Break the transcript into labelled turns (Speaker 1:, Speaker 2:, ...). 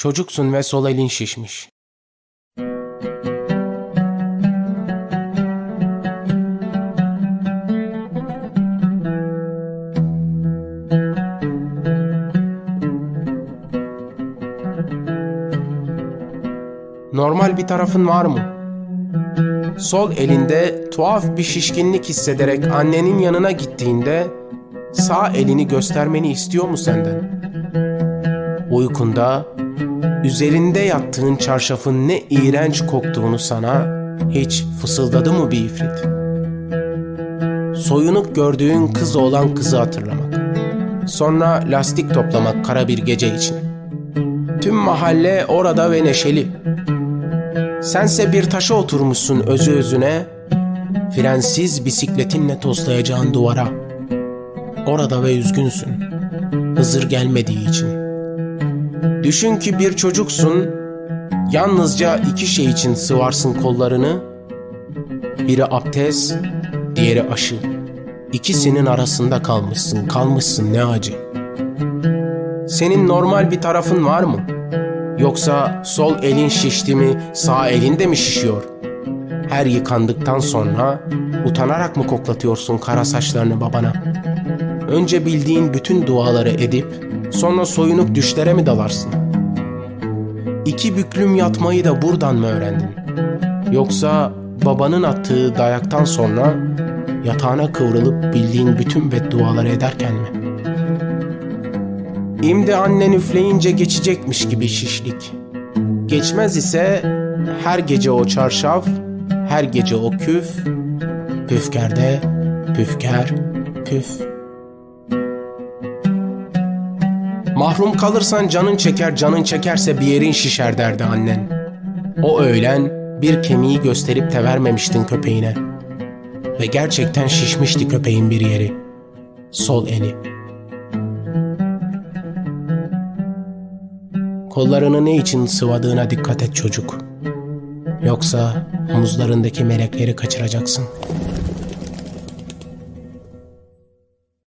Speaker 1: Çocuksun ve sol elin şişmiş. Normal bir tarafın var mı? Sol elinde tuhaf bir şişkinlik hissederek annenin yanına gittiğinde sağ elini göstermeni istiyor mu senden? Uykunda üzerinde yattığın çarşafın ne iğrenç koktuğunu sana hiç fısıldadı mı bir ifrit? Soyunuk gördüğün kız olan kızı hatırlamak. Sonra lastik toplamak kara bir gece için. Tüm mahalle orada ve neşeli. Sense bir taşa oturmuşsun özü özüne, frensiz bisikletinle toslayacağın duvara. Orada ve üzgünsün, Hızır gelmediği için. Düşün ki bir çocuksun, yalnızca iki şey için sıvarsın kollarını. Biri abdest, diğeri aşı. İkisinin arasında kalmışsın, kalmışsın ne acı. Senin normal bir tarafın var mı?'' Yoksa sol elin şişti mi, sağ elin de mi şişiyor? Her yıkandıktan sonra utanarak mı koklatıyorsun kara saçlarını babana? Önce bildiğin bütün duaları edip sonra soyunuk düşlere mi dalarsın? İki büklüm yatmayı da buradan mı öğrendin? Yoksa babanın attığı dayaktan sonra yatağına kıvrılıp bildiğin bütün bedduaları ederken mi?'' İmdi annen üfleyince geçecekmiş gibi şişlik. Geçmez ise her gece o çarşaf, her gece o küf, püfkerde püfker, püf. Mahrum kalırsan canın çeker, canın çekerse bir yerin şişer derdi annen. O öğlen bir kemiği gösterip de vermemiştin köpeğine. Ve gerçekten şişmişti köpeğin bir yeri. Sol eli. Kollarını ne için sıvadığına dikkat et çocuk. Yoksa omuzlarındaki melekleri kaçıracaksın.''